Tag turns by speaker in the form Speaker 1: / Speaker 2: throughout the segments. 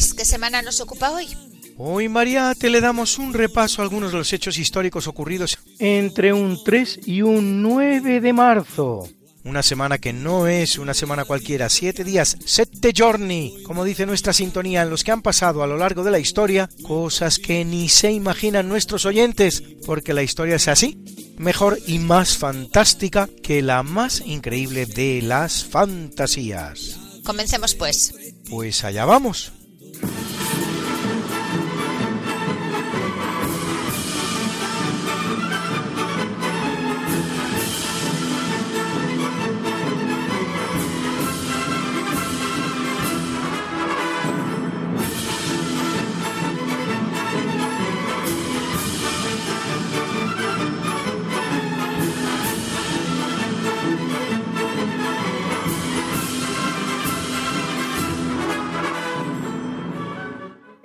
Speaker 1: Luis, ¿qué semana nos ocupa hoy?
Speaker 2: Hoy, Mariate, le damos un repaso a algunos de los hechos históricos ocurridos entre un 3 y un 9 de marzo. Una semana que no es una semana cualquiera, siete días, sette giorni, como dice nuestra sintonía, en los que han pasado a lo largo de la historia cosas que ni se imaginan nuestros oyentes, porque la historia es así, mejor y más fantástica que la más increíble de las fantasías.
Speaker 1: Comencemos pues.
Speaker 2: Pues allá vamos.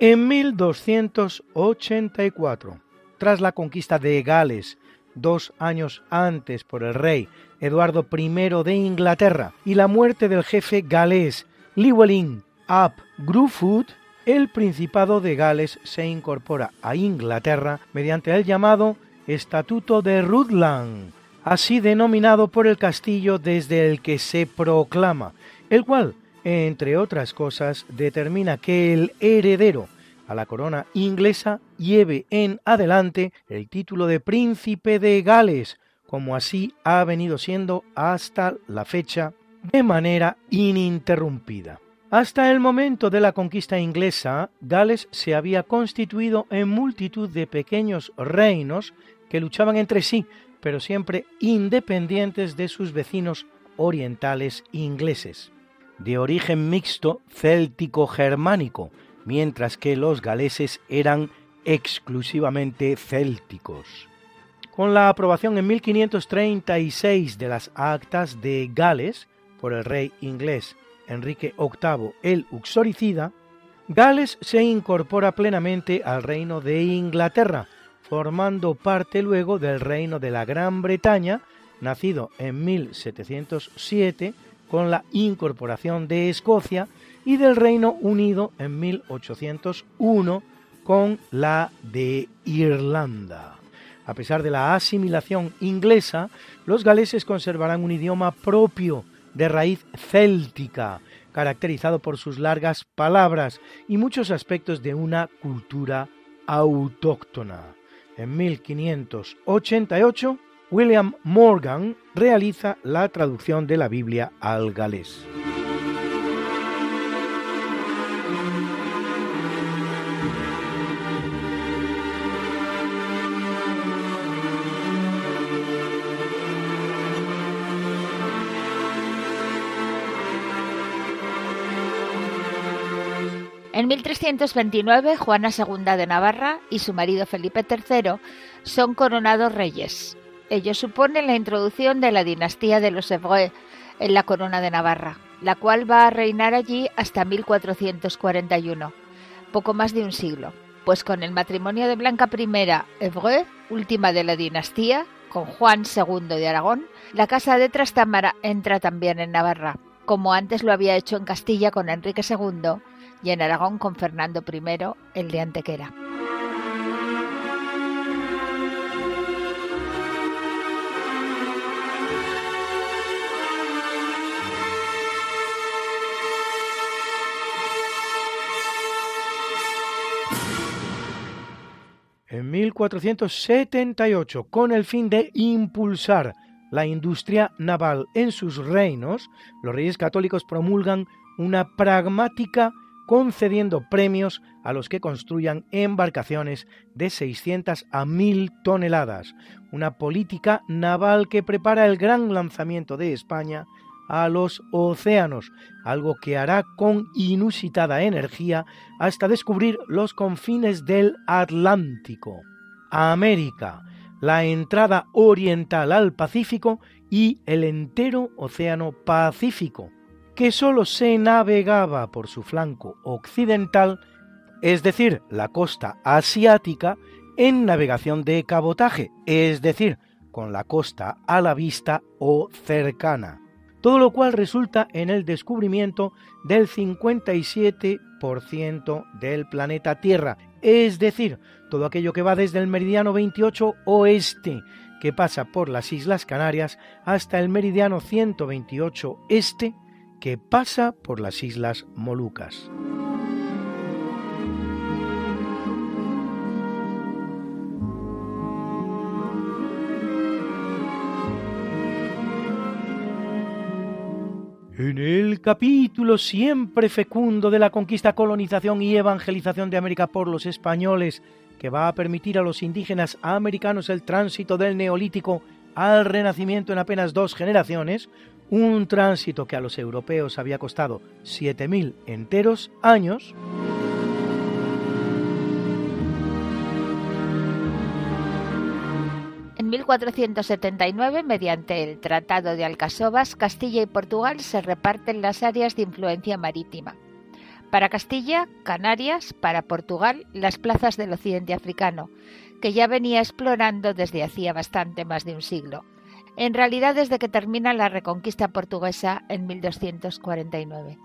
Speaker 2: En 1284, tras la conquista de Gales, dos años antes por el rey Eduardo I de Inglaterra y la muerte del jefe galés Llywelyn ap Gruffudd, el Principado de Gales se incorpora a Inglaterra mediante el llamado Estatuto de Rutland, así denominado por el castillo desde el que se proclama, el cual entre otras cosas, determina que el heredero a la corona inglesa lleve en adelante el título de príncipe de Gales, como así ha venido siendo hasta la fecha de manera ininterrumpida. Hasta el momento de la conquista inglesa, Gales se había constituido en multitud de pequeños reinos que luchaban entre sí, pero siempre independientes de sus vecinos orientales ingleses de origen mixto céltico-germánico, mientras que los galeses eran exclusivamente célticos. Con la aprobación en 1536 de las actas de Gales por el rey inglés Enrique VIII el Uxoricida, Gales se incorpora plenamente al reino de Inglaterra, formando parte luego del reino de la Gran Bretaña, nacido en 1707 con la incorporación de Escocia y del Reino Unido en 1801 con la de Irlanda. A pesar de la asimilación inglesa, los galeses conservarán un idioma propio de raíz céltica, caracterizado por sus largas palabras y muchos aspectos de una cultura autóctona. En 1588 William Morgan realiza la traducción de la Biblia al galés.
Speaker 1: En 1329, Juana II de Navarra y su marido Felipe III son coronados reyes. Ello supone la introducción de la dinastía de los Evreux en la corona de Navarra, la cual va a reinar allí hasta 1441, poco más de un siglo, pues con el matrimonio de Blanca I Evreux, última de la dinastía, con Juan II de Aragón, la casa de Trastámara entra también en Navarra, como antes lo había hecho en Castilla con Enrique II y en Aragón con Fernando I, el de Antequera.
Speaker 2: 1478, con el fin de impulsar la industria naval en sus reinos, los reyes católicos promulgan una pragmática concediendo premios a los que construyan embarcaciones de 600 a 1000 toneladas, una política naval que prepara el gran lanzamiento de España a los océanos, algo que hará con inusitada energía hasta descubrir los confines del Atlántico, América, la entrada oriental al Pacífico y el entero Océano Pacífico, que sólo se navegaba por su flanco occidental, es decir, la costa asiática, en navegación de cabotaje, es decir, con la costa a la vista o cercana, todo lo cual resulta en el descubrimiento del 57% del planeta Tierra, es decir, todo aquello que va desde el meridiano 28 oeste, que pasa por las Islas Canarias, hasta el meridiano 128 este, que pasa por las Islas Molucas. En el capítulo siempre fecundo de la conquista, colonización y evangelización de América por los españoles, que va a permitir a los indígenas americanos el tránsito del neolítico al renacimiento en apenas dos generaciones, un tránsito que a los europeos había costado 7.000 enteros años,
Speaker 1: En 1479, mediante el Tratado de Alcasovas, Castilla y Portugal se reparten las áreas de influencia marítima. Para Castilla, Canarias, para Portugal, las plazas del occidente africano, que ya venía explorando desde hacía bastante más de un siglo en realidad desde que termina la reconquista portuguesa en 1249.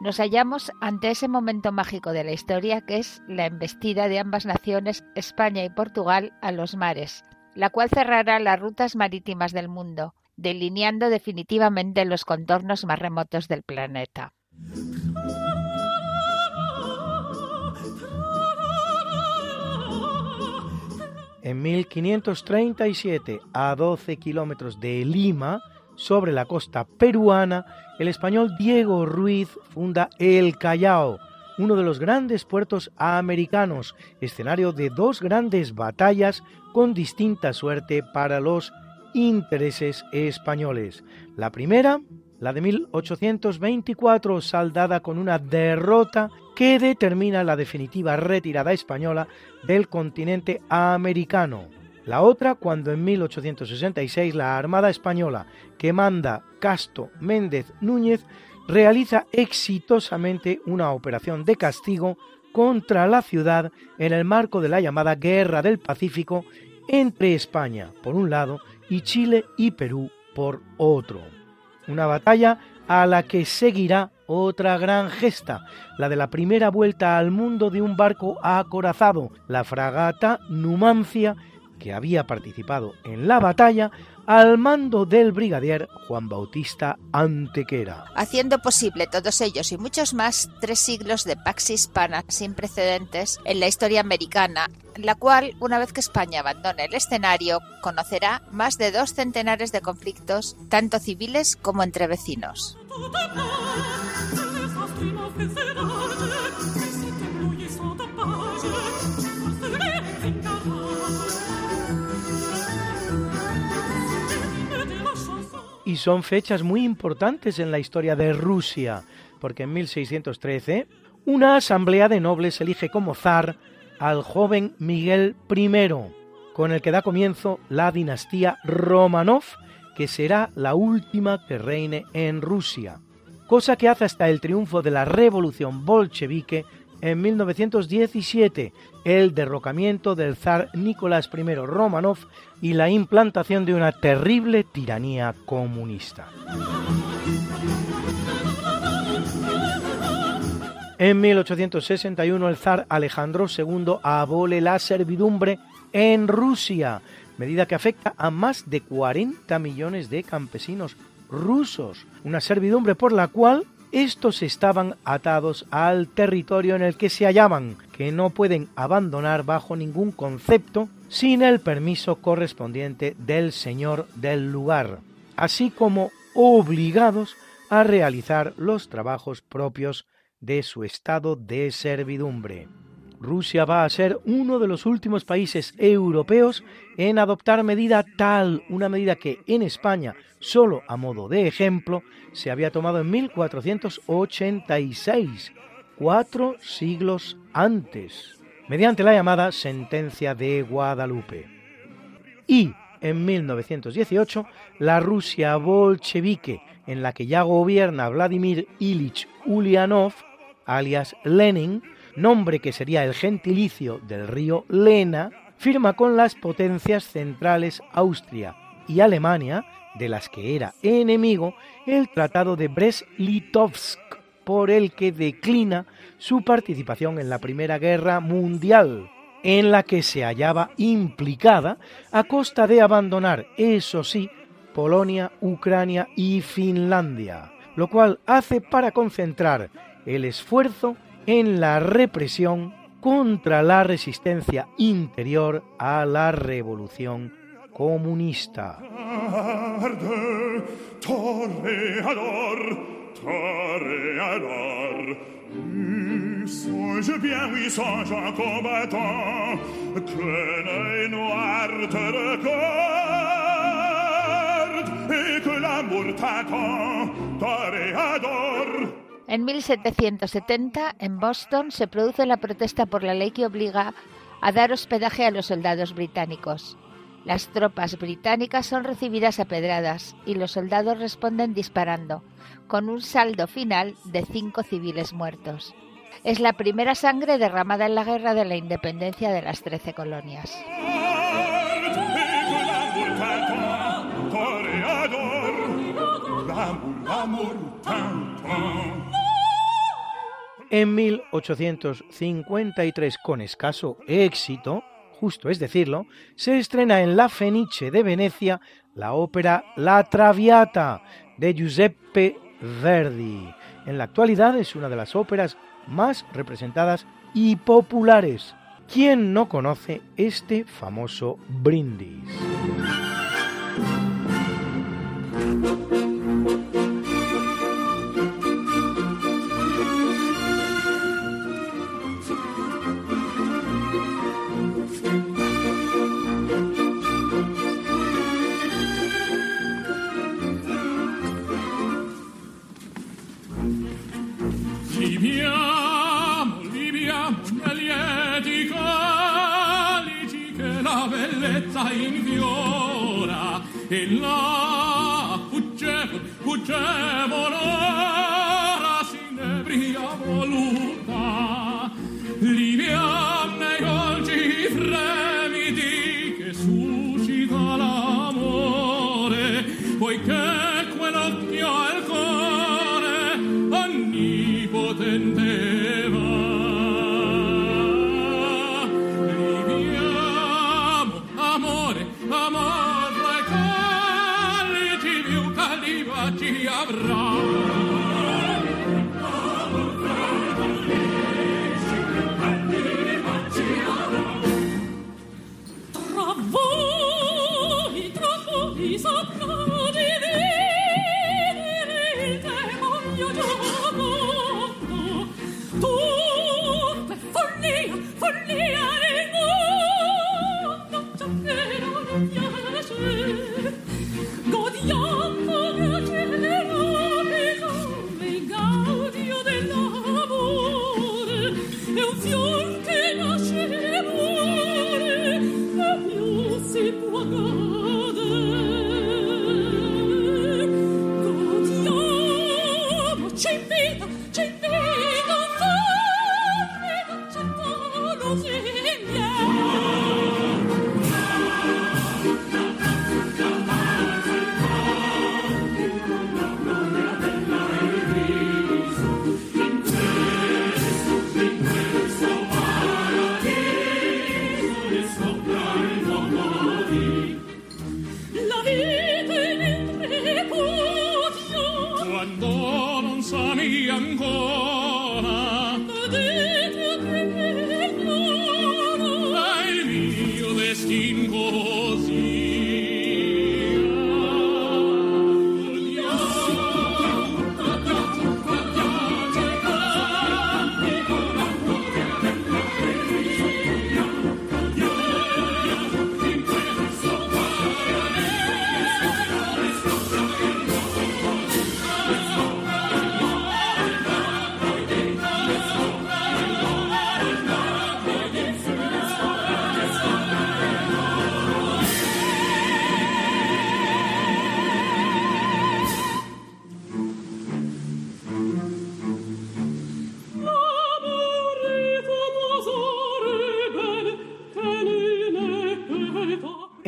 Speaker 1: Nos hallamos ante ese momento mágico de la historia que es la embestida de ambas naciones, España y Portugal, a los mares, la cual cerrará las rutas marítimas del mundo, delineando definitivamente los contornos más remotos del planeta.
Speaker 2: En 1537, a 12 kilómetros de Lima, sobre la costa peruana, el español Diego Ruiz funda El Callao, uno de los grandes puertos americanos, escenario de dos grandes batallas con distinta suerte para los intereses españoles. La primera, la de 1824, saldada con una derrota que determina la definitiva retirada española del continente americano. La otra cuando en 1866 la Armada Española, que manda Casto Méndez Núñez, realiza exitosamente una operación de castigo contra la ciudad en el marco de la llamada Guerra del Pacífico entre España, por un lado, y Chile y Perú, por otro. Una batalla a la que seguirá otra gran gesta, la de la primera vuelta al mundo de un barco acorazado, la fragata Numancia, que había participado en la batalla al mando del brigadier Juan Bautista Antequera.
Speaker 1: Haciendo posible todos ellos y muchos más tres siglos de pax hispana sin precedentes en la historia americana, la cual, una vez que España abandone el escenario, conocerá más de dos centenares de conflictos, tanto civiles como entre vecinos.
Speaker 2: Y son fechas muy importantes en la historia de Rusia, porque en 1613 una asamblea de nobles elige como zar al joven Miguel I, con el que da comienzo la dinastía Romanov, que será la última que reine en Rusia, cosa que hace hasta el triunfo de la revolución bolchevique en 1917, el derrocamiento del zar Nicolás I Romanov y la implantación de una terrible tiranía comunista. En 1861 el zar Alejandro II abole la servidumbre en Rusia, medida que afecta a más de 40 millones de campesinos rusos, una servidumbre por la cual estos estaban atados al territorio en el que se hallaban, que no pueden abandonar bajo ningún concepto sin el permiso correspondiente del señor del lugar, así como obligados a realizar los trabajos propios de su estado de servidumbre. Rusia va a ser uno de los últimos países europeos en adoptar medida tal, una medida que en España, solo a modo de ejemplo, se había tomado en 1486, cuatro siglos antes, mediante la llamada Sentencia de Guadalupe. Y en 1918, la Rusia bolchevique, en la que ya gobierna Vladimir Ilich Ulyanov, alias Lenin, nombre que sería el gentilicio del río Lena, firma con las potencias centrales Austria y Alemania, de las que era enemigo, el Tratado de Brest-Litovsk, por el que declina su participación en la Primera Guerra Mundial, en la que se hallaba implicada a costa de abandonar, eso sí, Polonia, Ucrania y Finlandia, lo cual hace para concentrar el esfuerzo en la represión contra la resistencia interior a la revolución comunista.
Speaker 1: En 1770, en Boston, se produce la protesta por la ley que obliga a dar hospedaje a los soldados británicos. Las tropas británicas son recibidas a pedradas y los soldados responden disparando, con un saldo final de cinco civiles muertos. Es la primera sangre derramada en la guerra de la independencia de las trece colonias.
Speaker 2: En 1853, con escaso éxito, es decirlo, se estrena en la Fenice de Venecia la ópera La Traviata de Giuseppe Verdi. En la actualidad es una de las óperas más representadas y populares. ¿Quién no conoce este famoso brindis?
Speaker 3: là, fuggeva, fuggeva.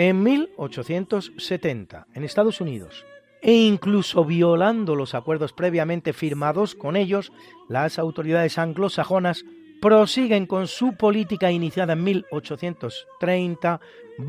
Speaker 2: En 1870, en Estados Unidos, e incluso violando los acuerdos previamente firmados con ellos, las autoridades anglosajonas prosiguen con su política iniciada en 1830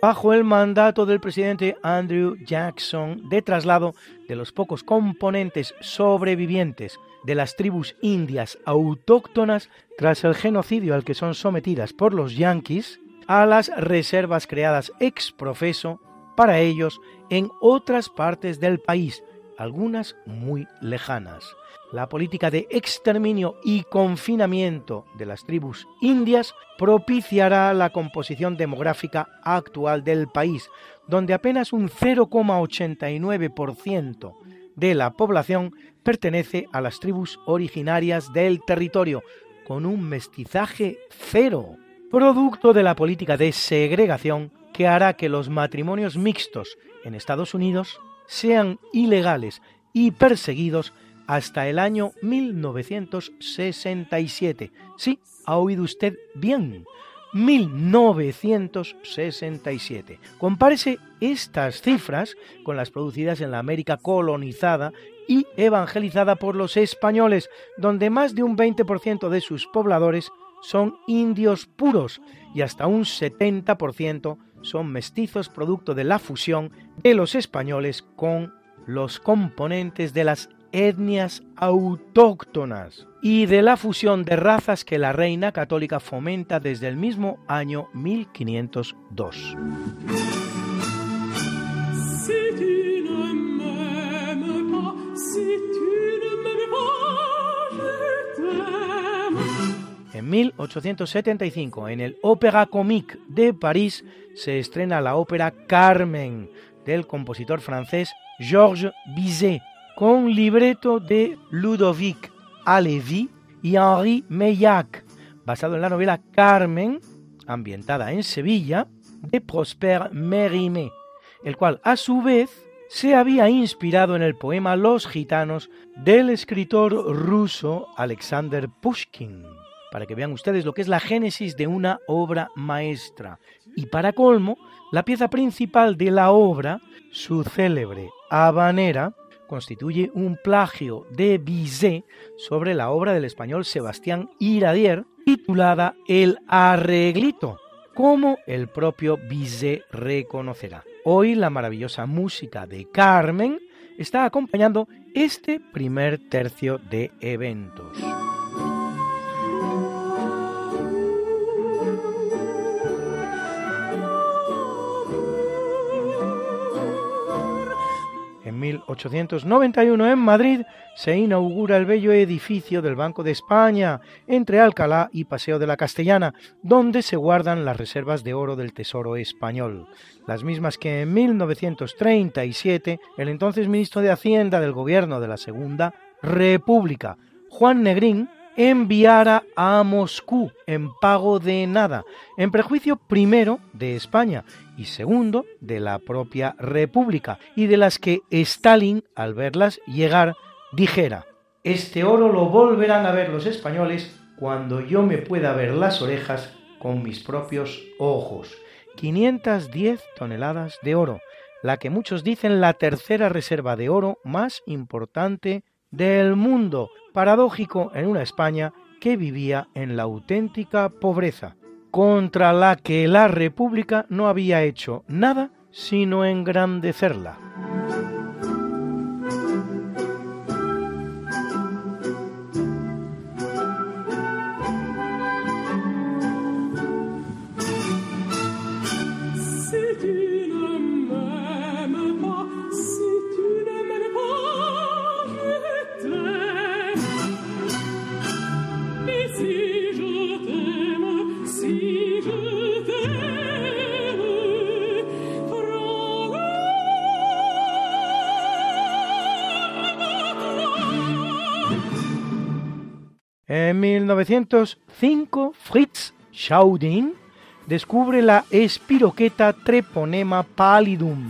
Speaker 2: bajo el mandato del presidente Andrew Jackson de traslado de los pocos componentes sobrevivientes de las tribus indias autóctonas tras el genocidio al que son sometidas por los yanquis a las reservas creadas ex profeso para ellos en otras partes del país, algunas muy lejanas. La política de exterminio y confinamiento de las tribus indias propiciará la composición demográfica actual del país, donde apenas un 0,89% de la población pertenece a las tribus originarias del territorio, con un mestizaje cero producto de la política de segregación que hará que los matrimonios mixtos en Estados Unidos sean ilegales y perseguidos hasta el año 1967. Sí, ha oído usted bien. 1967. Compárese estas cifras con las producidas en la América colonizada y evangelizada por los españoles, donde más de un 20% de sus pobladores son indios puros y hasta un 70% son mestizos producto de la fusión de los españoles con los componentes de las etnias autóctonas y de la fusión de razas que la Reina Católica fomenta desde el mismo año 1502. En 1875, en el Opéra Comique de París, se estrena la ópera Carmen del compositor francés Georges Bizet, con libreto de Ludovic Halévy y Henri Meillac, basado en la novela Carmen, ambientada en Sevilla, de Prosper Mérimée, el cual a su vez se había inspirado en el poema Los gitanos del escritor ruso Alexander Pushkin para que vean ustedes lo que es la génesis de una obra maestra. Y para colmo, la pieza principal de la obra, su célebre habanera, constituye un plagio de Bizet sobre la obra del español Sebastián Iradier, titulada El Arreglito, como el propio Bizet reconocerá. Hoy la maravillosa música de Carmen está acompañando este primer tercio de eventos. En 1891 en Madrid se inaugura el bello edificio del Banco de España entre Alcalá y Paseo de la Castellana, donde se guardan las reservas de oro del Tesoro español, las mismas que en 1937 el entonces ministro de Hacienda del gobierno de la Segunda República, Juan Negrín, enviara a Moscú en pago de nada, en prejuicio primero de España y segundo de la propia República, y de las que Stalin, al verlas llegar, dijera, este oro lo volverán a ver los españoles cuando yo me pueda ver las orejas con mis propios ojos. 510 toneladas de oro, la que muchos dicen la tercera reserva de oro más importante del mundo, paradójico en una España que vivía en la auténtica pobreza, contra la que la República no había hecho nada sino engrandecerla. En 1905, Fritz Schaudin descubre la espiroqueta Treponema pallidum,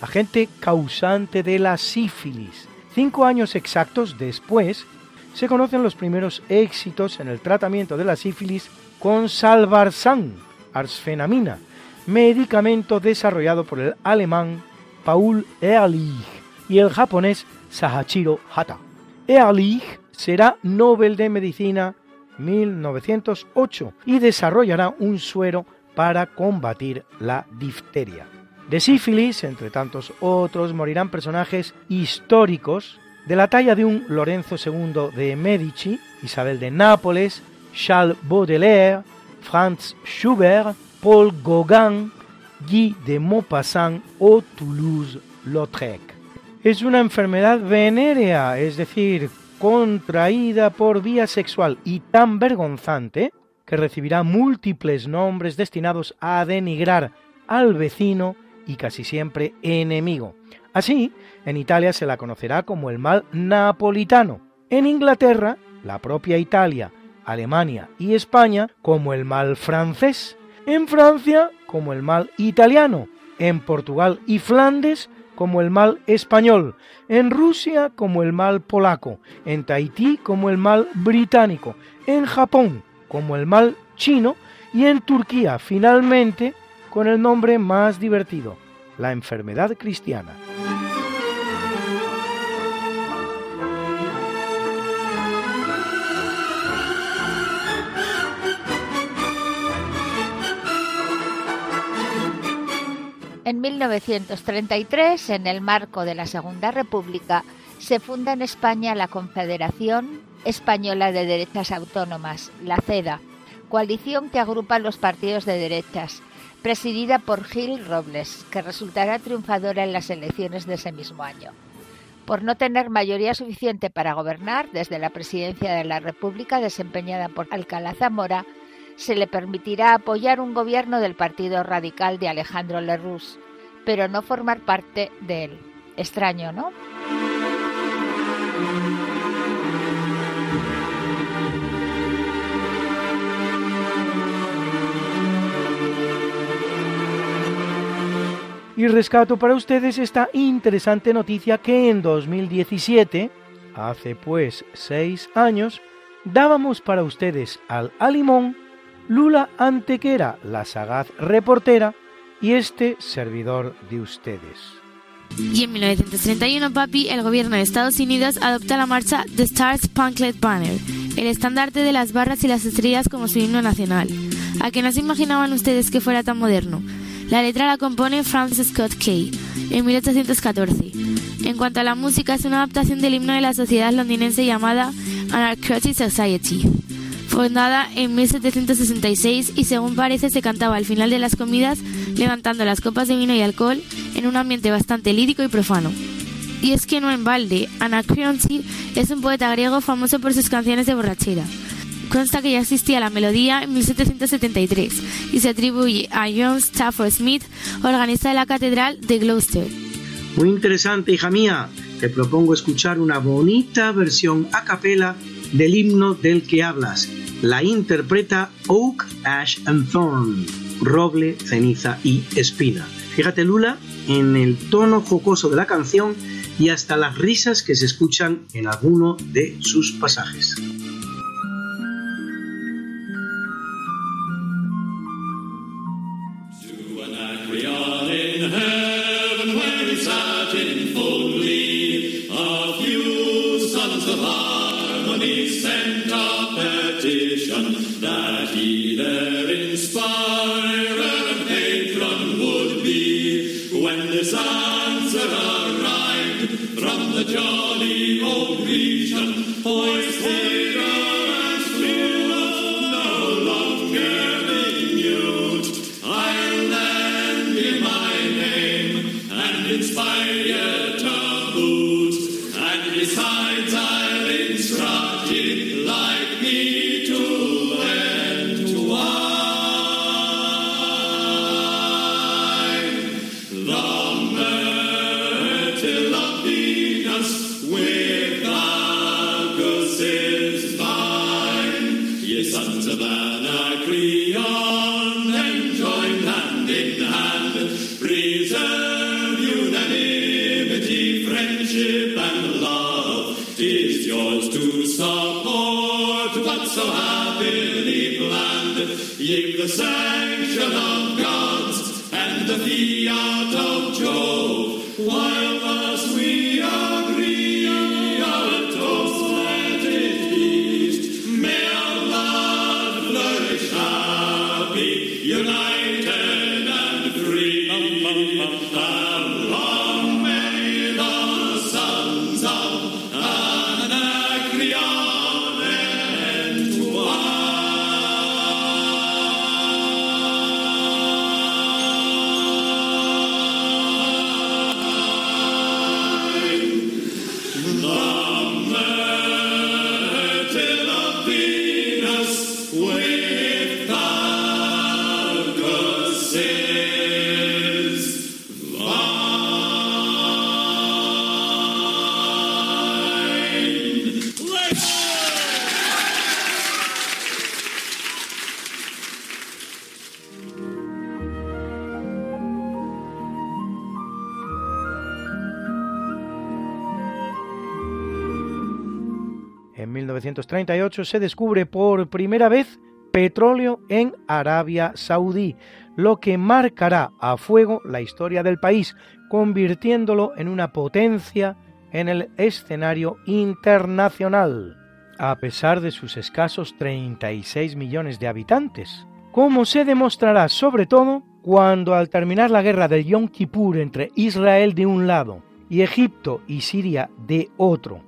Speaker 2: agente causante de la sífilis. Cinco años exactos después, se conocen los primeros éxitos en el tratamiento de la sífilis con salvarsan, arsfenamina, medicamento desarrollado por el alemán Paul Ehrlich y el japonés Sahachiro Hata. Ehrlich será Nobel de Medicina 1908 y desarrollará un suero para combatir la difteria. De sífilis, entre tantos otros, morirán personajes históricos de la talla de un Lorenzo II de Medici, Isabel de Nápoles, Charles Baudelaire, Franz Schubert, Paul Gauguin, Guy de Maupassant o Toulouse-Lautrec. Es una enfermedad venérea, es decir, contraída por vía sexual y tan vergonzante que recibirá múltiples nombres destinados a denigrar al vecino y casi siempre enemigo. Así, en Italia se la conocerá como el mal napolitano. En Inglaterra, la propia Italia, Alemania y España como el mal francés. En Francia como el mal italiano. En Portugal y Flandes como el mal español, en Rusia como el mal polaco, en Tahití como el mal británico, en Japón como el mal chino y en Turquía finalmente con el nombre más divertido, la enfermedad cristiana.
Speaker 1: En 1933, en el marco de la Segunda República, se funda en España la Confederación Española de Derechas Autónomas, la CEDA, coalición que agrupa los partidos de derechas, presidida por Gil Robles, que resultará triunfadora en las elecciones de ese mismo año. Por no tener mayoría suficiente para gobernar, desde la presidencia de la República desempeñada por Alcalá Zamora, se le permitirá apoyar un gobierno del Partido Radical de Alejandro Lerroux, pero no formar parte de él. Extraño, ¿no?
Speaker 2: Y rescato para ustedes esta interesante noticia que en 2017, hace pues seis años, dábamos para ustedes al Alimón Lula Antequera, la sagaz reportera, y este servidor de ustedes.
Speaker 4: Y en 1931, papi, el gobierno de Estados Unidos adopta la marcha The Stars Spangled Banner, el estandarte de las barras y las estrellas como su himno nacional. ¿A que no se imaginaban ustedes que fuera tan moderno? La letra la compone Francis Scott Key en 1814. En cuanto a la música, es una adaptación del himno de la sociedad londinense llamada Anarchotic Society fundada en 1766 y según parece se cantaba al final de las comidas levantando las copas de vino y alcohol en un ambiente bastante lírico y profano. Y es que no en balde, Anacreonte es un poeta griego famoso por sus canciones de borrachera. Consta que ya existía la melodía en 1773 y se atribuye a John Stafford Smith, organista de la Catedral de Gloucester.
Speaker 5: Muy interesante, hija mía. Te propongo escuchar una bonita versión a capela del himno del que hablas. La interpreta Oak, Ash and Thorn, roble, ceniza y espina. Fíjate Lula en el tono jocoso de la canción y hasta las risas que se escuchan en alguno de sus pasajes.
Speaker 3: that either inspire or patron would be when
Speaker 2: this. 1938 se descubre por primera vez petróleo en Arabia Saudí, lo que marcará a fuego la historia del país, convirtiéndolo en una potencia en el escenario internacional, a pesar de sus escasos 36 millones de habitantes, como se demostrará sobre todo cuando al terminar la guerra del Yom Kippur entre Israel de un lado y Egipto y Siria de otro,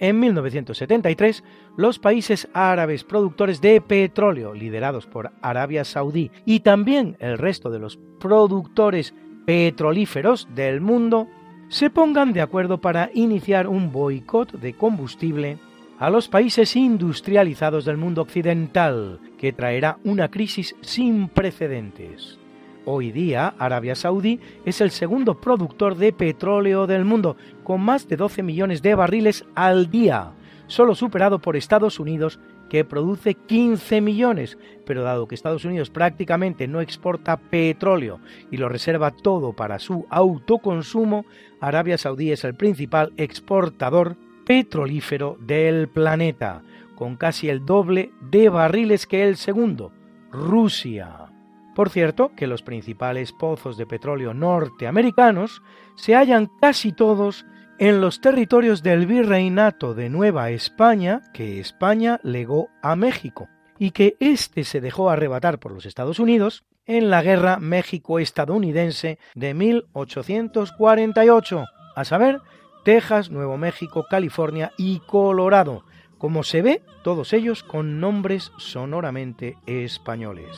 Speaker 2: en 1973, los países árabes productores de petróleo, liderados por Arabia Saudí, y también el resto de los productores petrolíferos del mundo, se pongan de acuerdo para iniciar un boicot de combustible a los países industrializados del mundo occidental, que traerá una crisis sin precedentes. Hoy día, Arabia Saudí es el segundo productor de petróleo del mundo, con más de 12 millones de barriles al día, solo superado por Estados Unidos, que produce 15 millones, pero dado que Estados Unidos prácticamente no exporta petróleo y lo reserva todo para su autoconsumo, Arabia Saudí es el principal exportador petrolífero del planeta, con casi el doble de barriles que el segundo, Rusia. Por cierto, que los principales pozos de petróleo norteamericanos se hallan casi todos en los territorios del virreinato de Nueva España que España legó a México y que éste se dejó arrebatar por los Estados Unidos en la Guerra México-Estadounidense de 1848, a saber, Texas, Nuevo México, California y Colorado, como se ve, todos ellos con nombres sonoramente españoles.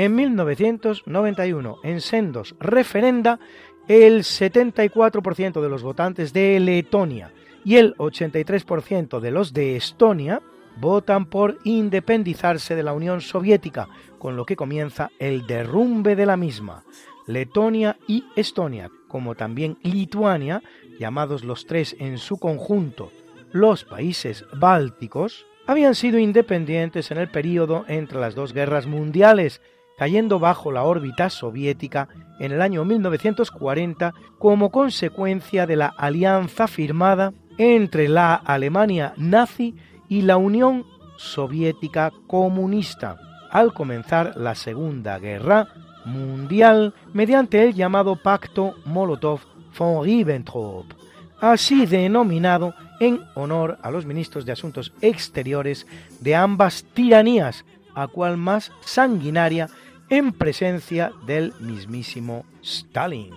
Speaker 2: En 1991, en sendos referenda, el 74% de los votantes de Letonia y el 83% de los de Estonia votan por independizarse de la Unión Soviética, con lo que comienza el derrumbe de la misma. Letonia y Estonia, como también Lituania, llamados los tres en su conjunto los países bálticos, habían sido independientes en el período entre las dos guerras mundiales, cayendo bajo la órbita soviética en el año 1940 como consecuencia de la alianza firmada entre la Alemania nazi y la Unión Soviética Comunista al comenzar la Segunda Guerra Mundial mediante el llamado Pacto Molotov-von Ribbentrop, así denominado en honor a los ministros de Asuntos Exteriores de ambas tiranías, a cual más sanguinaria en presencia del mismísimo Stalin.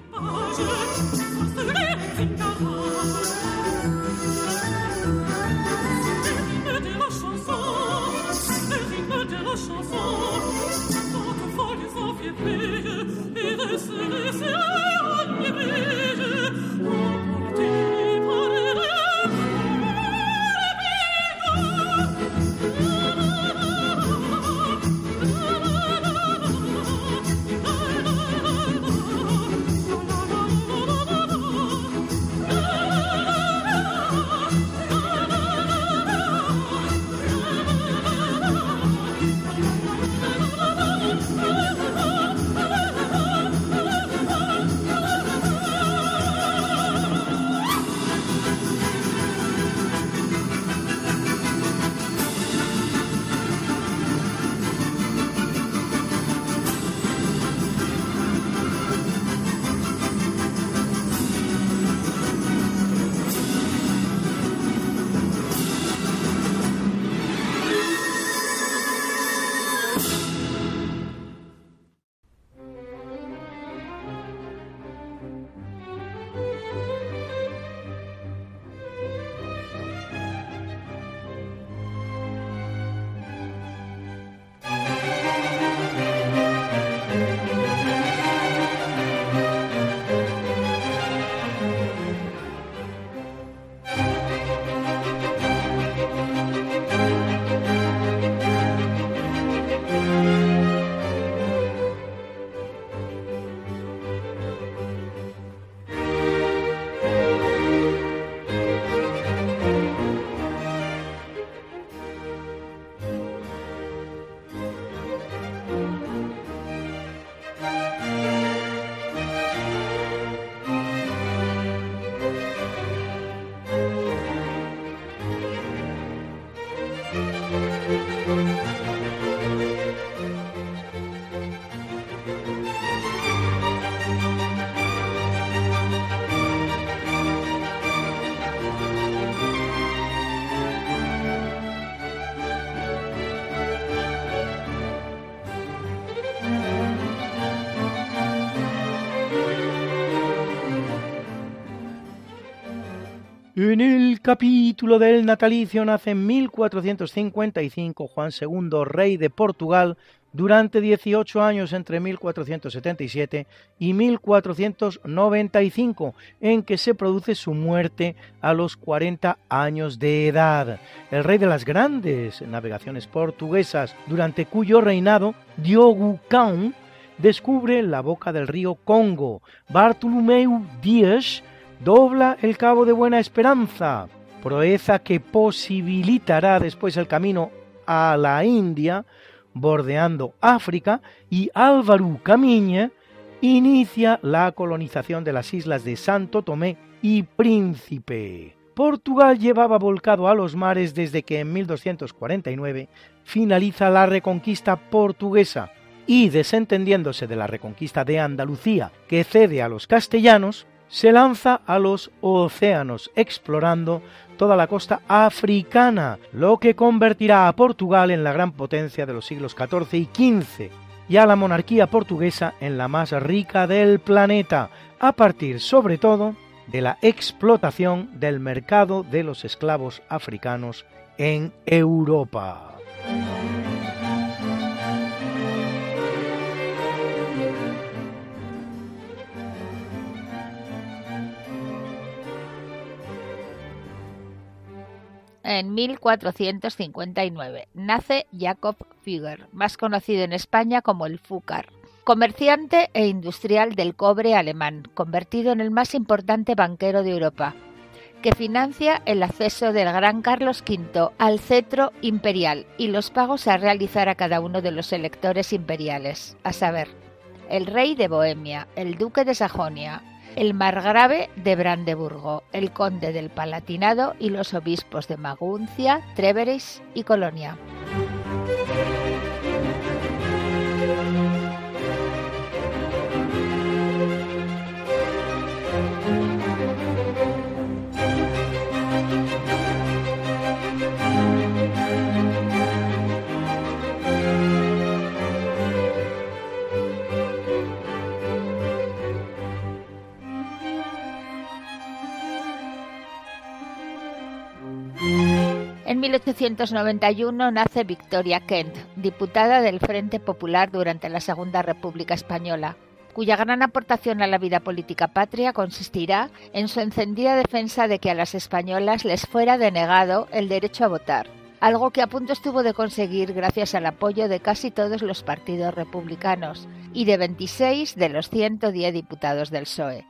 Speaker 2: En el capítulo del natalicio nace en 1455 Juan II, rey de Portugal, durante 18 años entre 1477 y 1495, en que se produce su muerte a los 40 años de edad. El rey de las grandes navegaciones portuguesas, durante cuyo reinado Diogo Cão descubre la boca del río Congo. Bartolomeu Dias dobla el Cabo de Buena Esperanza, proeza que posibilitará después el camino a la India, bordeando África, y Álvaro Camiña inicia la colonización de las islas de Santo Tomé y Príncipe. Portugal llevaba volcado a los mares desde que en 1249 finaliza la reconquista portuguesa y, desentendiéndose de la reconquista de Andalucía que cede a los castellanos, se lanza a los océanos explorando toda la costa africana, lo que convertirá a Portugal en la gran potencia de los siglos XIV y XV y a la monarquía portuguesa en la más rica del planeta, a partir sobre todo de la explotación del mercado de los esclavos africanos en Europa.
Speaker 1: En 1459. Nace Jacob Fugger, más conocido en España como el Fúcar, comerciante e industrial del cobre alemán, convertido en el más importante banquero de Europa, que financia el acceso del gran Carlos V al cetro imperial y los pagos a realizar a cada uno de los electores imperiales, a saber, el rey de Bohemia, el duque de Sajonia, el margrave de Brandeburgo, el conde del Palatinado y los obispos de Maguncia, Treveris y Colonia. En 1891 nace Victoria Kent, diputada del Frente Popular durante la Segunda República Española, cuya gran aportación a la vida política patria consistirá en su encendida defensa de que a las españolas les fuera denegado el derecho a votar, algo que a punto estuvo de conseguir gracias al apoyo de casi todos los partidos republicanos y de 26 de los 110 diputados del PSOE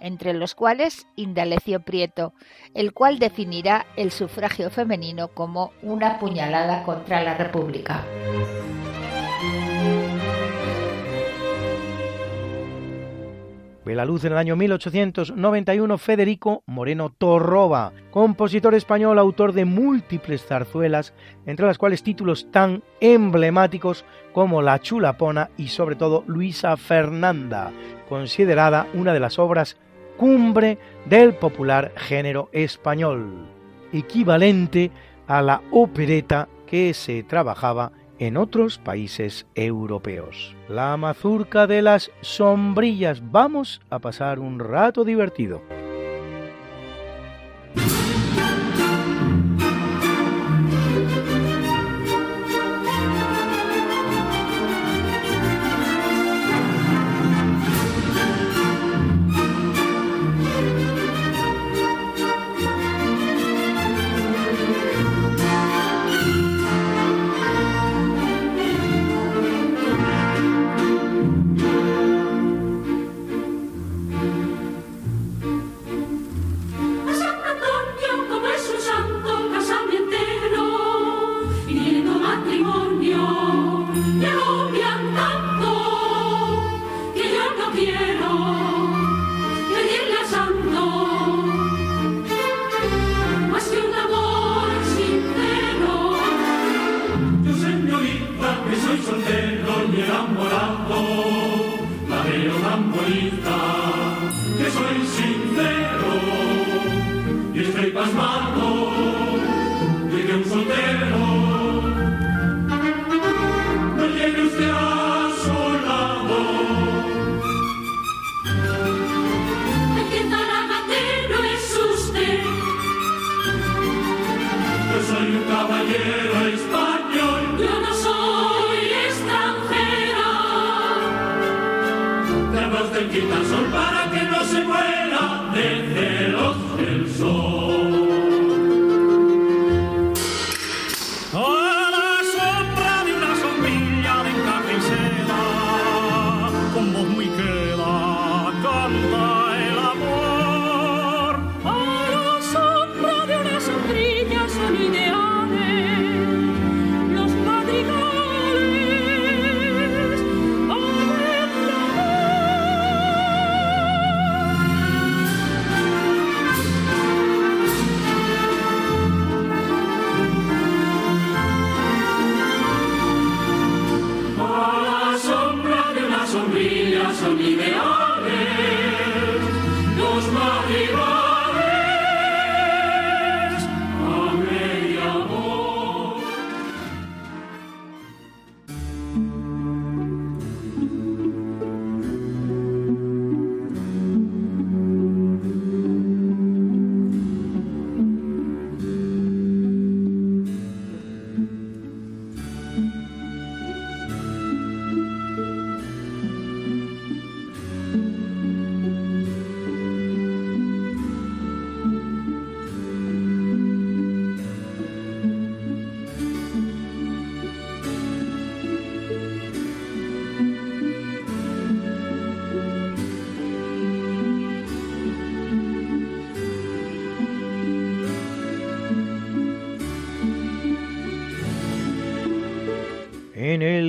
Speaker 1: entre los cuales Indalecio Prieto, el cual definirá el sufragio femenino como una puñalada contra la República.
Speaker 2: Ve la luz en el año 1891 Federico Moreno Torroba, compositor español, autor de múltiples zarzuelas, entre las cuales títulos tan emblemáticos como La Chulapona y sobre todo Luisa Fernanda, considerada una de las obras cumbre del popular género español, equivalente a la opereta que se trabajaba en otros países europeos. La mazurca de las sombrillas. Vamos a pasar un rato divertido.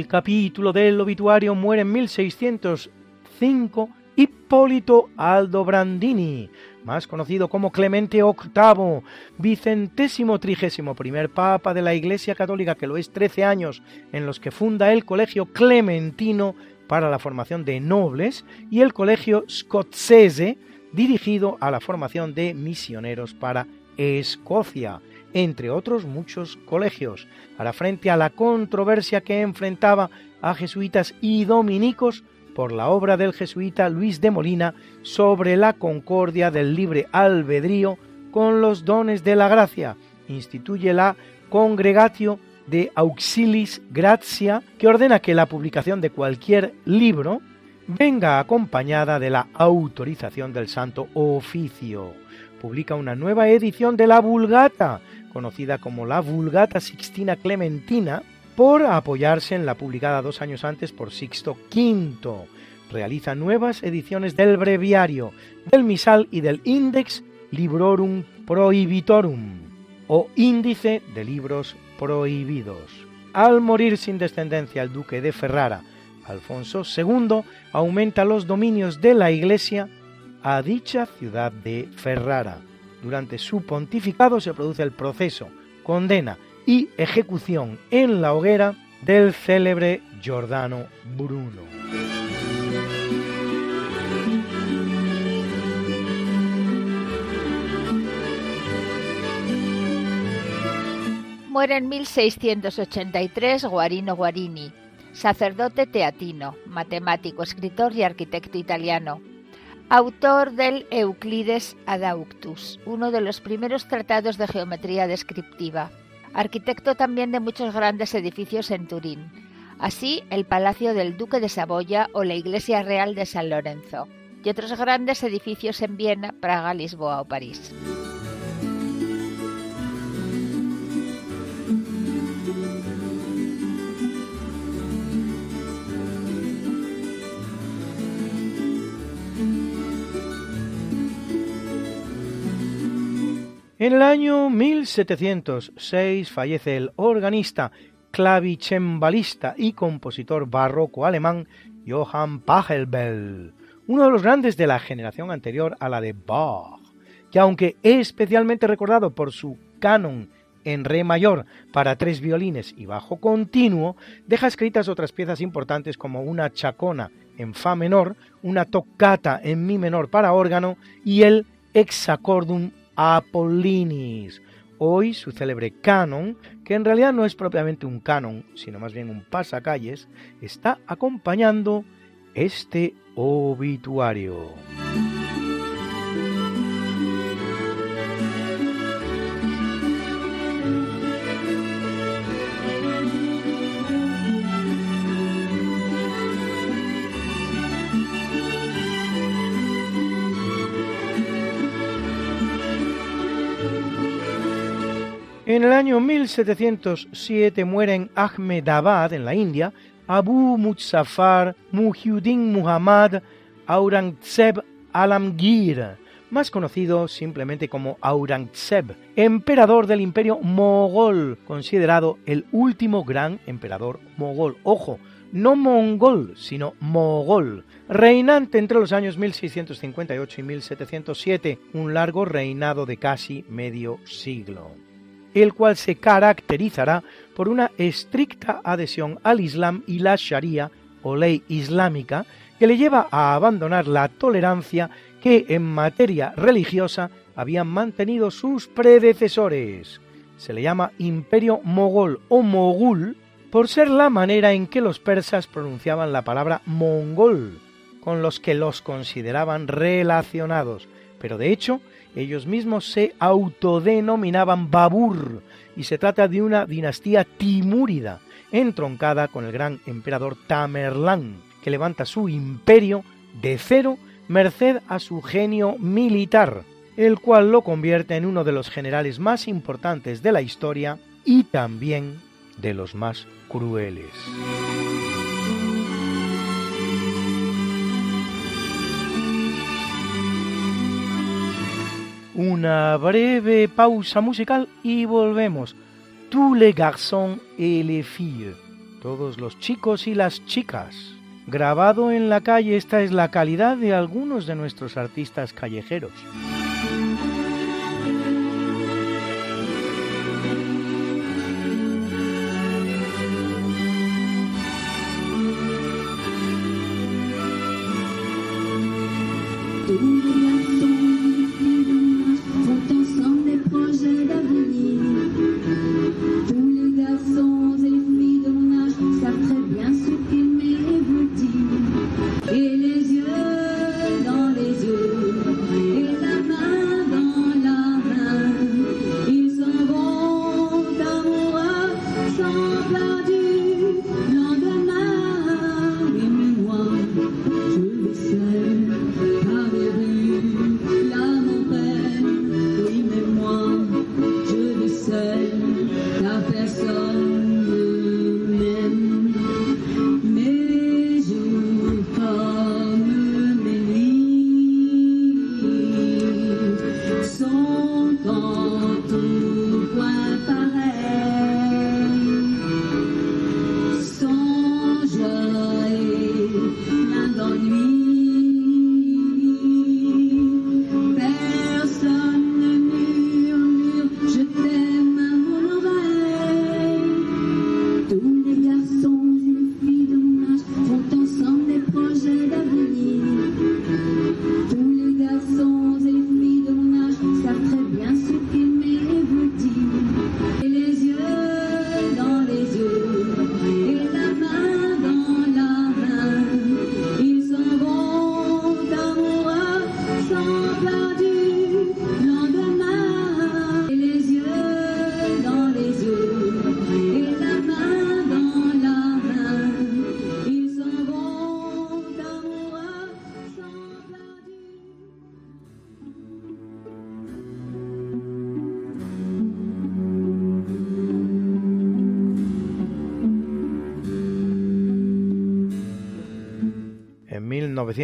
Speaker 2: Capítulo del obituario muere en 1605 Hipólito Aldobrandini, más conocido como Clemente VIII, vicentésimo trigésimo primer papa de la Iglesia Católica, que lo es 13 años, en los que funda el Colegio Clementino para la formación de nobles y el Colegio Scozzese, dirigido a la formación de misioneros para Escocia entre otros muchos colegios, para frente a la controversia que enfrentaba a jesuitas y dominicos por la obra del jesuita Luis de Molina sobre la concordia del libre albedrío con los dones de la gracia. Instituye la Congregatio de Auxilis Gratia, que ordena que la publicación de cualquier libro venga acompañada de la autorización del Santo Oficio. Publica una nueva edición de la Vulgata, conocida como la Vulgata Sixtina Clementina, por apoyarse en la publicada dos años antes por Sixto V. Realiza nuevas ediciones del breviario, del misal y del Index Librorum Prohibitorum, o Índice de Libros Prohibidos. Al morir sin descendencia el duque de Ferrara, Alfonso II aumenta los dominios de la Iglesia a dicha ciudad de Ferrara. Durante su pontificado se produce el proceso, condena y ejecución en la hoguera del célebre Giordano Bruno.
Speaker 1: Muere en 1683 Guarino Guarini, sacerdote teatino, matemático, escritor y arquitecto italiano autor del Euclides Adauctus, uno de los primeros tratados de geometría descriptiva, arquitecto también de muchos grandes edificios en Turín, así el Palacio del Duque de Saboya o la Iglesia Real de San Lorenzo, y otros grandes edificios en Viena, Praga, Lisboa o París.
Speaker 2: En el año 1706 fallece el organista, clavicembalista y compositor barroco alemán Johann Pachelbel, uno de los grandes de la generación anterior a la de Bach, que aunque es especialmente recordado por su canon en re mayor para tres violines y bajo continuo, deja escritas otras piezas importantes como una chacona en fa menor, una toccata en mi menor para órgano y el hexacordum Apollinis. Hoy su célebre canon, que en realidad no es propiamente un canon, sino más bien un pasacalles, está acompañando este obituario. En el año 1707 muere en Ahmedabad, en la India, Abu Muzaffar Muhyuddin Muhammad Aurangzeb Alamgir, más conocido simplemente como Aurangzeb, emperador del imperio mogol, considerado el último gran emperador mogol. Ojo, no mongol, sino mogol, reinante entre los años 1658 y 1707, un largo reinado de casi medio siglo, el cual se caracterizará por una estricta adhesión al Islam y la Sharia o ley islámica que le lleva a abandonar la tolerancia que en materia religiosa habían mantenido sus predecesores. Se le llama Imperio Mogol o Mogul por ser la manera en que los persas pronunciaban la palabra mongol, con los que los consideraban relacionados, pero de hecho ellos mismos se autodenominaban Babur y se trata de una dinastía timúrida, entroncada con el gran emperador Tamerlán, que levanta su imperio de cero merced a su genio militar, el cual lo convierte en uno de los generales más importantes de la historia y también de los más crueles. Una breve pausa musical y volvemos. Tous les garçons et les filles. Todos los chicos y las chicas. Grabado en la calle, esta es la calidad de algunos de nuestros artistas callejeros.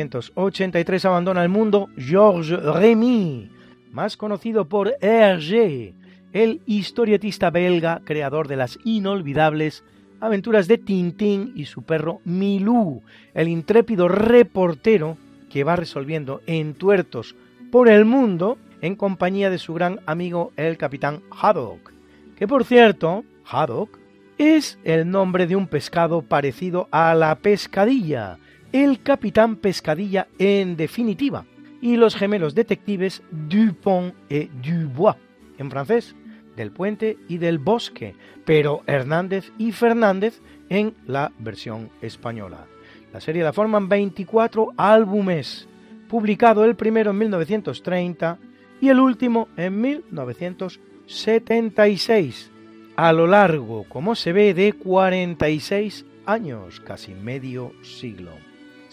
Speaker 2: 1983 abandona el mundo Georges Remy, más conocido por Hergé, el historietista belga creador de las inolvidables aventuras de Tintín y su perro Milou, el intrépido reportero que va resolviendo entuertos por el mundo en compañía de su gran amigo el capitán Haddock, que por cierto, Haddock es el nombre de un pescado parecido a la pescadilla, el capitán pescadilla en definitiva, y los gemelos detectives Dupont et Dubois, en francés, del puente y del bosque, pero Hernández y Fernández en la versión española. La serie la forman 24 álbumes, publicado el primero en 1930 y el último en 1976, a lo largo, como se ve, de 46 años, casi medio siglo.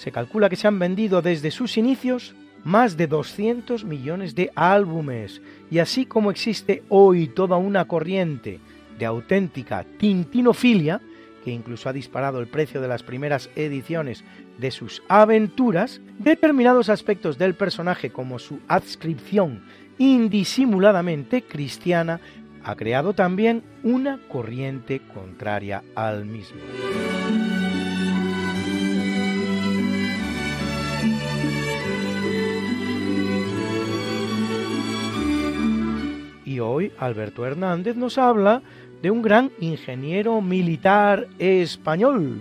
Speaker 2: Se calcula que se han vendido desde sus inicios más de 200 millones de álbumes, y así como existe hoy toda una corriente de auténtica tintinofilia, que incluso ha disparado el precio de las primeras ediciones de sus aventuras, determinados aspectos del personaje como su adscripción indisimuladamente cristiana ha creado también una corriente contraria al mismo. Hoy Alberto Hernández nos habla de un gran ingeniero militar español,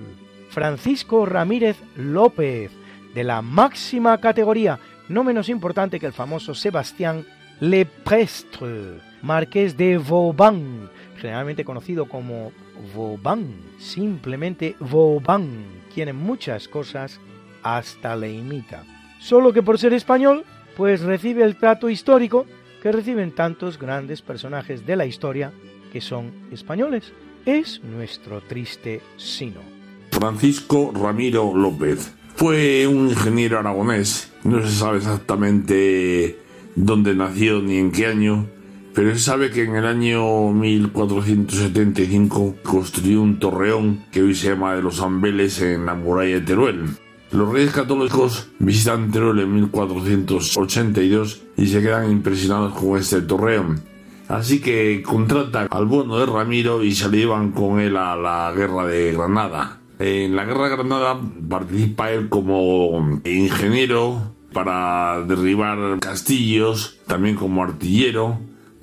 Speaker 2: Francisco Ramírez López, de la máxima categoría, no menos importante que el famoso Sebastián Leprestre, marqués de Vauban, generalmente conocido como Vauban, simplemente Vauban, quien en muchas cosas hasta le imita. Solo que por ser español, pues recibe el trato histórico que reciben tantos grandes personajes de la historia que son españoles. Es nuestro triste sino.
Speaker 6: Francisco Ramiro López fue un ingeniero aragonés, no se sabe exactamente dónde nació ni en qué año, pero se sabe que en el año 1475 construyó un torreón que hoy se llama de los Ambeles en la muralla de Teruel. Los reyes católicos visitan Teruel en 1482 y se quedan impresionados con este torreón. Así que contratan al bueno de Ramiro y se llevan con él a la guerra de Granada. En la guerra de Granada participa él como ingeniero para derribar castillos, también como artillero,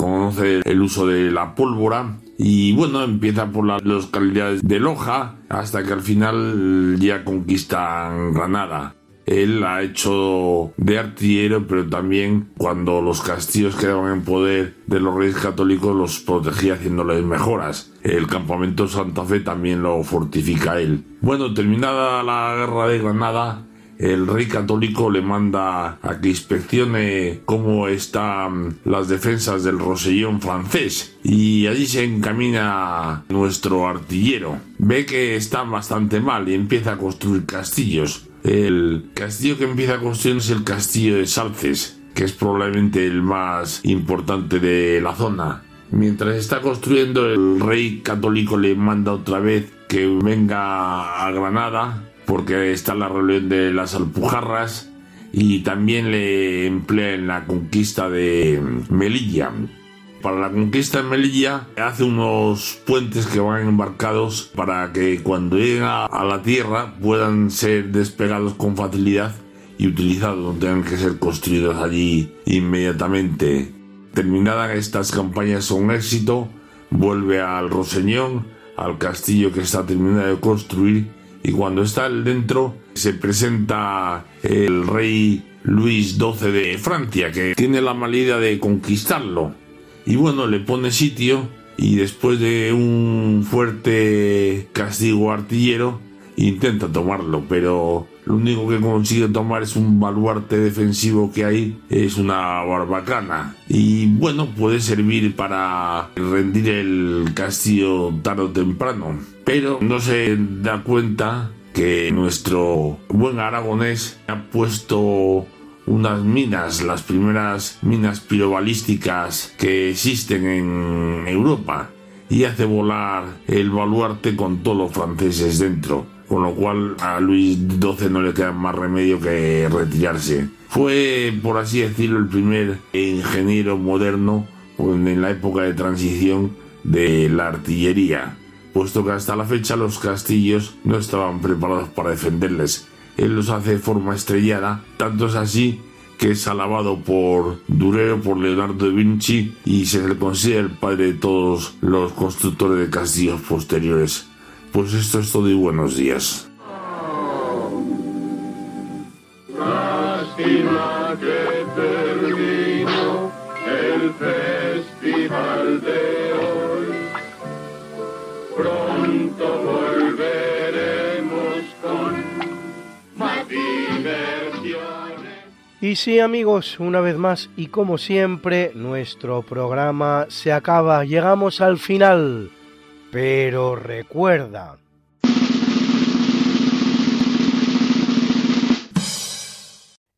Speaker 6: conoce el uso de la pólvora y bueno, empieza por las localidades de Loja hasta que al final ya conquistan Granada. Él ha hecho de artillero, pero también cuando los castillos quedaban en poder de los reyes católicos los protegía haciéndoles mejoras. El campamento Santa Fe también lo fortifica él. Bueno, terminada la guerra de Granada, el rey católico le manda a que inspeccione cómo están las defensas del Rosellón francés y allí se encamina nuestro artillero. Ve que están bastante mal y empieza a construir castillos. El castillo que empieza a construir es el castillo de Salces, que es probablemente el más importante de la zona. Mientras está construyendo, el rey católico le manda otra vez que venga a Granada porque está la rebelión de las Alpujarras y también le emplea en la conquista de Melilla. Para la conquista de Melilla hace unos puentes que van embarcados para que cuando lleguen a la tierra puedan ser despegados con facilidad y utilizados, no tengan que ser construidos allí inmediatamente. Terminadas estas campañas con éxito, vuelve al Roseñón, al castillo que está terminado de construir y cuando está dentro se presenta el rey Luis XII de Francia, que tiene la mala de conquistarlo. Y bueno, le pone sitio y después de un fuerte castigo artillero, intenta tomarlo, pero lo único que consigue tomar es un baluarte defensivo que hay, es una barbacana. Y bueno, puede servir para rendir el castillo tarde o temprano. Pero no se da cuenta que nuestro buen aragonés ha puesto unas minas, las primeras minas pirobalísticas que existen en Europa, y hace volar el baluarte con todos los franceses dentro con lo cual a Luis XII no le queda más remedio que retirarse. Fue, por así decirlo, el primer ingeniero moderno en la época de transición de la artillería, puesto que hasta la fecha los castillos no estaban preparados para defenderles. Él los hace de forma estrellada, tanto es así que es alabado por Durero, por Leonardo da Vinci y se le considera el padre de todos los constructores de castillos posteriores. Pues esto es todo y buenos días.
Speaker 3: Lástima que terminó
Speaker 2: Y sí amigos, una vez más y como siempre, nuestro programa se acaba, llegamos al final. Pero recuerda,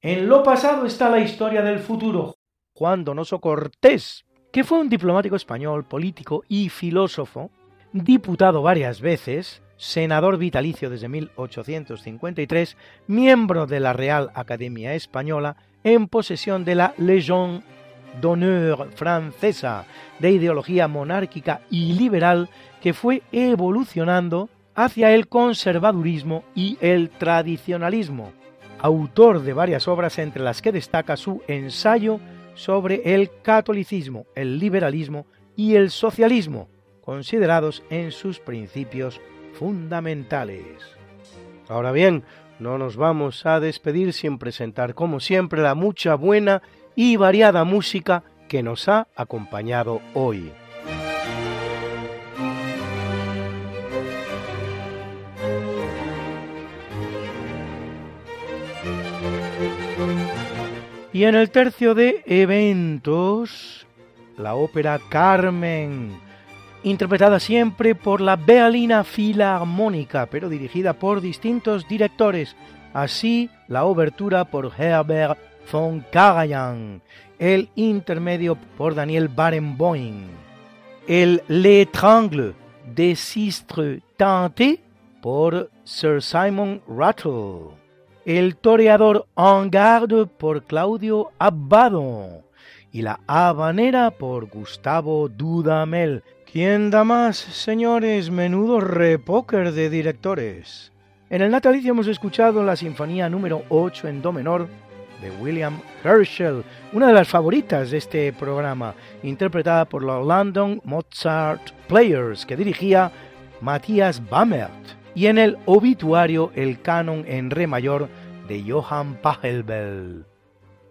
Speaker 2: En lo pasado está la historia del futuro. Juan Donoso Cortés, que fue un diplomático español, político y filósofo, diputado varias veces, senador vitalicio desde 1853, miembro de la Real Academia Española, en posesión de la Légion d'honneur francesa, de ideología monárquica y liberal que fue evolucionando hacia el conservadurismo y el tradicionalismo, autor de varias obras entre las que destaca su ensayo sobre el catolicismo, el liberalismo y el socialismo, considerados en sus principios fundamentales. Ahora bien, no nos vamos a despedir sin presentar, como siempre, la mucha buena y variada música que nos ha acompañado hoy. Y en el tercio de eventos, la ópera Carmen, interpretada siempre por la Berlina Filarmónica, pero dirigida por distintos directores, así la obertura por Herbert von Karajan, el intermedio por Daniel Barenboim, el L'Étrangle de Sistre Tante por Sir Simon Rattle, el toreador En Garde por Claudio Abbado y la habanera por Gustavo Dudamel. ¿Quién da más, señores? Menudo repóker de directores. En el natalicio hemos escuchado la sinfonía número 8 en do menor de William Herschel, una de las favoritas de este programa, interpretada por los London Mozart Players, que dirigía Matthias Bammert y en el obituario el canon en re mayor de Johann Pachelbel.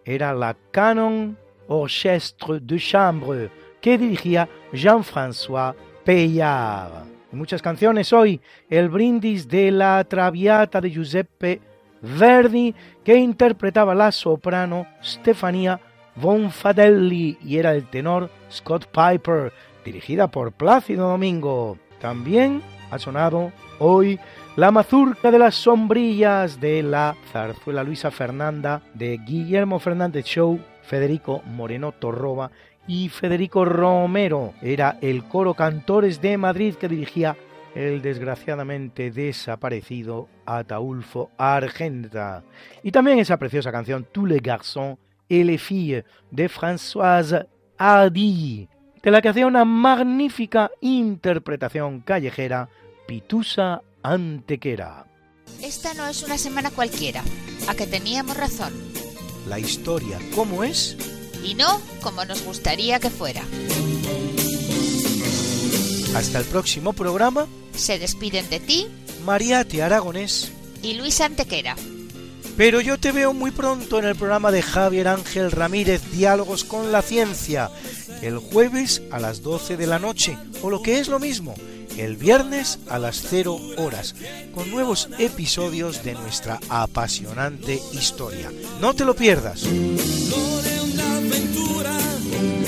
Speaker 2: Era la Canon Orchestre de Chambre que dirigía Jean-François Payard. muchas canciones hoy, el brindis de la Traviata de Giuseppe Verdi, que interpretaba la soprano Stefania Bonfadelli y era el tenor Scott Piper, dirigida por Plácido Domingo. También ha sonado hoy La mazurca de las sombrillas de la zarzuela Luisa Fernanda de Guillermo Fernández Show, Federico Moreno Torroba y Federico Romero. Era el coro Cantores de Madrid que dirigía el desgraciadamente desaparecido Ataulfo Argenta. Y también esa preciosa canción Tous les garçons et les filles de Françoise Hardy, de la que hacía una magnífica interpretación callejera Pitusa Antequera.
Speaker 1: Esta no es una semana cualquiera, a que teníamos razón.
Speaker 2: La historia, ¿cómo es?
Speaker 1: Y no como nos gustaría que fuera.
Speaker 2: Hasta el próximo programa.
Speaker 1: Se despiden de ti,
Speaker 2: Mariate Aragonés
Speaker 1: y Luis Antequera.
Speaker 2: Pero yo te veo muy pronto en el programa de Javier Ángel Ramírez, Diálogos con la Ciencia, el jueves a las 12 de la noche, o lo que es lo mismo, el viernes a las 0 horas, con nuevos episodios de nuestra apasionante historia. No te lo pierdas.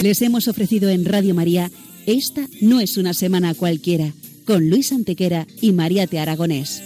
Speaker 7: Les hemos ofrecido en Radio María Esta no es una semana cualquiera, con Luis Antequera y María Te Aragonés.